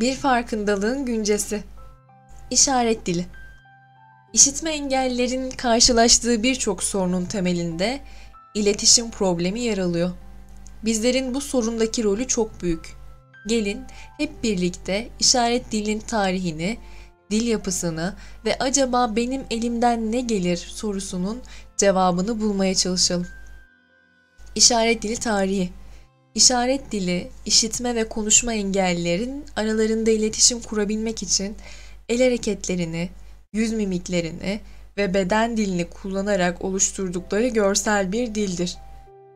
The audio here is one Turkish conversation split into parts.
Bir farkındalığın güncesi. İşaret dili. İşitme engellilerin karşılaştığı birçok sorunun temelinde iletişim problemi yer alıyor. Bizlerin bu sorundaki rolü çok büyük. Gelin hep birlikte işaret dilinin tarihini, dil yapısını ve acaba benim elimden ne gelir sorusunun cevabını bulmaya çalışalım. İşaret dili tarihi İşaret dili, işitme ve konuşma engellilerin aralarında iletişim kurabilmek için el hareketlerini, yüz mimiklerini ve beden dilini kullanarak oluşturdukları görsel bir dildir.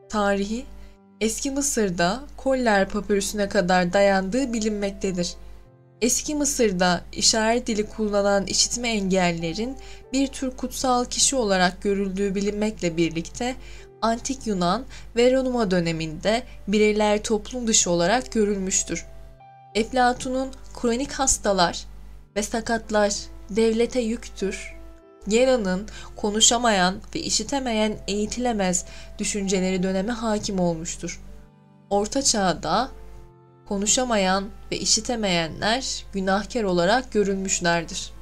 Tarihi, eski Mısır'da Koller papürüsüne kadar dayandığı bilinmektedir. Eski Mısır'da işaret dili kullanan işitme engellilerin bir tür kutsal kişi olarak görüldüğü bilinmekle birlikte Antik Yunan ve Roma döneminde bireyler toplum dışı olarak görülmüştür. Eflatun'un kronik hastalar ve sakatlar devlete yüktür. Gera'nın konuşamayan ve işitemeyen eğitilemez düşünceleri döneme hakim olmuştur. Orta çağda konuşamayan ve işitemeyenler günahkar olarak görülmüşlerdir.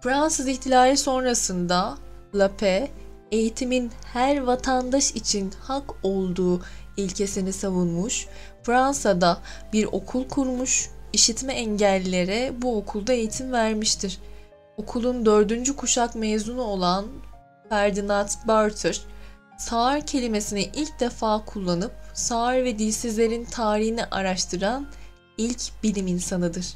Fransız ihtilali sonrasında La Paix eğitimin her vatandaş için hak olduğu ilkesini savunmuş, Fransa'da bir okul kurmuş, işitme engellilere bu okulda eğitim vermiştir. Okulun dördüncü kuşak mezunu olan Ferdinand Barter, sağır kelimesini ilk defa kullanıp sağır ve dilsizlerin tarihini araştıran ilk bilim insanıdır.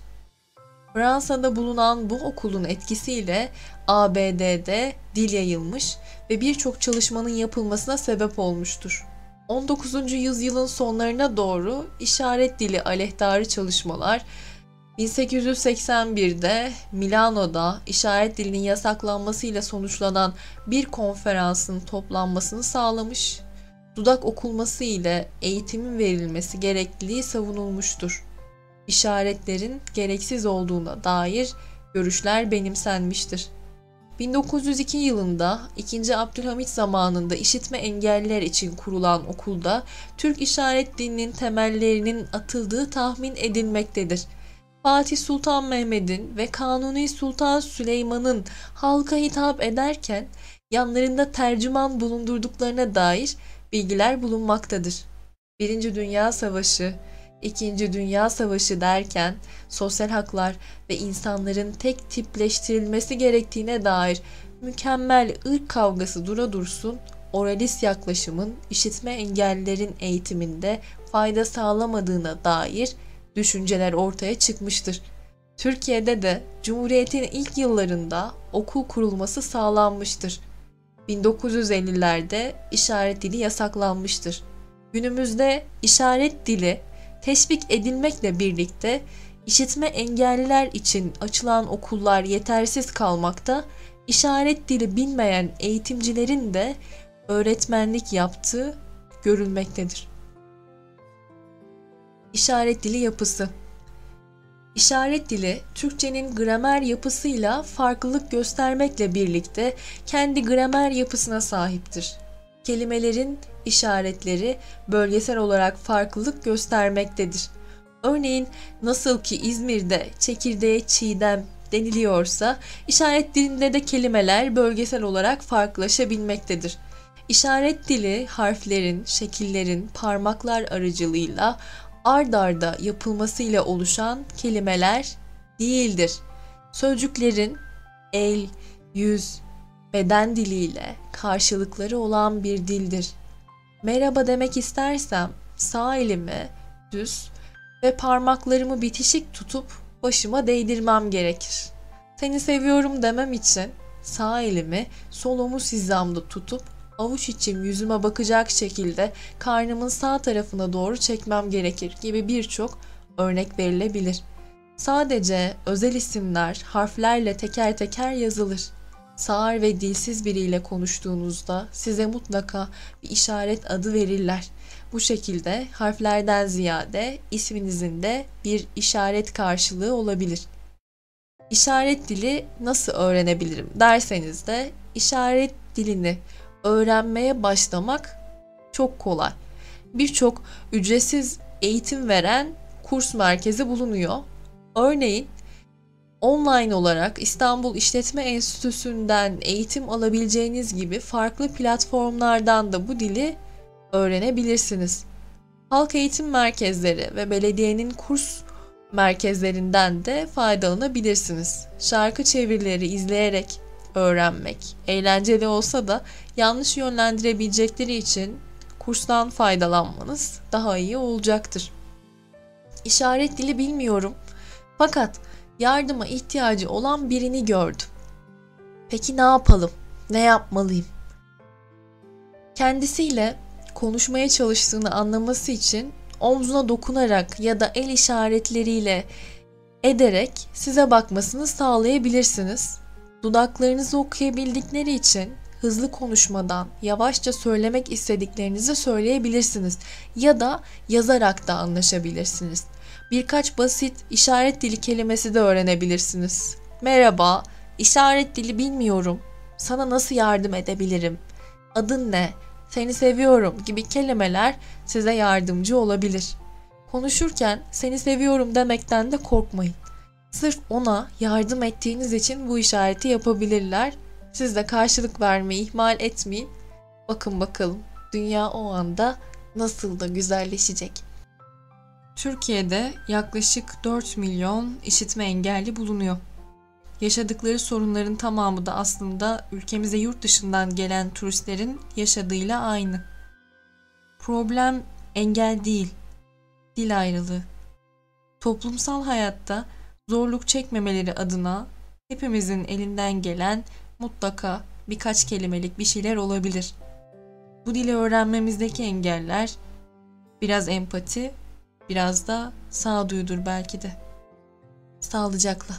Fransa'da bulunan bu okulun etkisiyle ABD'de dil yayılmış ve birçok çalışmanın yapılmasına sebep olmuştur. 19. yüzyılın sonlarına doğru işaret dili aleyhtarı çalışmalar 1881'de Milano'da işaret dilinin yasaklanmasıyla sonuçlanan bir konferansın toplanmasını sağlamış, dudak okulması ile eğitimin verilmesi gerekliliği savunulmuştur. İşaretlerin gereksiz olduğuna dair görüşler benimsenmiştir. 1902 yılında 2. Abdülhamit zamanında işitme engelliler için kurulan okulda Türk işaret dininin temellerinin atıldığı tahmin edilmektedir. Fatih Sultan Mehmet'in ve Kanuni Sultan Süleyman'ın halka hitap ederken yanlarında tercüman bulundurduklarına dair bilgiler bulunmaktadır. Birinci Dünya Savaşı, İkinci Dünya Savaşı derken sosyal haklar ve insanların tek tipleştirilmesi gerektiğine dair mükemmel ırk kavgası dura dursun, oralist yaklaşımın işitme engellilerin eğitiminde fayda sağlamadığına dair düşünceler ortaya çıkmıştır. Türkiye'de de Cumhuriyet'in ilk yıllarında okul kurulması sağlanmıştır. 1950'lerde işaret dili yasaklanmıştır. Günümüzde işaret dili teşvik edilmekle birlikte işitme engelliler için açılan okullar yetersiz kalmakta, işaret dili bilmeyen eğitimcilerin de öğretmenlik yaptığı görülmektedir. İşaret dili yapısı İşaret dili Türkçenin gramer yapısıyla farklılık göstermekle birlikte kendi gramer yapısına sahiptir. Kelimelerin işaretleri bölgesel olarak farklılık göstermektedir. Örneğin nasıl ki İzmir'de çekirdeğe çiğdem deniliyorsa işaret dilinde de kelimeler bölgesel olarak farklılaşabilmektedir. İşaret dili harflerin, şekillerin, parmaklar aracılığıyla ard arda yapılmasıyla oluşan kelimeler değildir. Sözcüklerin el, yüz, beden diliyle karşılıkları olan bir dildir. Merhaba demek istersem sağ elimi düz ve parmaklarımı bitişik tutup başıma değdirmem gerekir. Seni seviyorum demem için sağ elimi sol omuz hizamda tutup avuç içim yüzüme bakacak şekilde karnımın sağ tarafına doğru çekmem gerekir gibi birçok örnek verilebilir. Sadece özel isimler harflerle teker teker yazılır. Sağır ve dilsiz biriyle konuştuğunuzda size mutlaka bir işaret adı verirler. Bu şekilde harflerden ziyade isminizin de bir işaret karşılığı olabilir. İşaret dili nasıl öğrenebilirim derseniz de işaret dilini öğrenmeye başlamak çok kolay. Birçok ücretsiz eğitim veren kurs merkezi bulunuyor. Örneğin online olarak İstanbul İşletme Enstitüsü'nden eğitim alabileceğiniz gibi farklı platformlardan da bu dili öğrenebilirsiniz. Halk eğitim merkezleri ve belediyenin kurs merkezlerinden de faydalanabilirsiniz. Şarkı çevirileri izleyerek öğrenmek eğlenceli olsa da yanlış yönlendirebilecekleri için kurstan faydalanmanız daha iyi olacaktır. İşaret dili bilmiyorum fakat yardıma ihtiyacı olan birini gördüm. Peki ne yapalım? Ne yapmalıyım? Kendisiyle konuşmaya çalıştığını anlaması için omzuna dokunarak ya da el işaretleriyle ederek size bakmasını sağlayabilirsiniz. Dudaklarınızı okuyabildikleri için hızlı konuşmadan yavaşça söylemek istediklerinizi söyleyebilirsiniz ya da yazarak da anlaşabilirsiniz. Birkaç basit işaret dili kelimesi de öğrenebilirsiniz. Merhaba, işaret dili bilmiyorum. Sana nasıl yardım edebilirim? Adın ne? Seni seviyorum gibi kelimeler size yardımcı olabilir. Konuşurken seni seviyorum demekten de korkmayın. Sırf ona yardım ettiğiniz için bu işareti yapabilirler. Siz de karşılık vermeyi ihmal etmeyin. Bakın bakalım dünya o anda nasıl da güzelleşecek. Türkiye'de yaklaşık 4 milyon işitme engelli bulunuyor. Yaşadıkları sorunların tamamı da aslında ülkemize yurt dışından gelen turistlerin yaşadığıyla aynı. Problem engel değil, dil ayrılığı. Toplumsal hayatta zorluk çekmemeleri adına hepimizin elinden gelen mutlaka birkaç kelimelik bir şeyler olabilir. Bu dili öğrenmemizdeki engeller biraz empati, biraz da sağduyudur belki de. Sağlıcakla.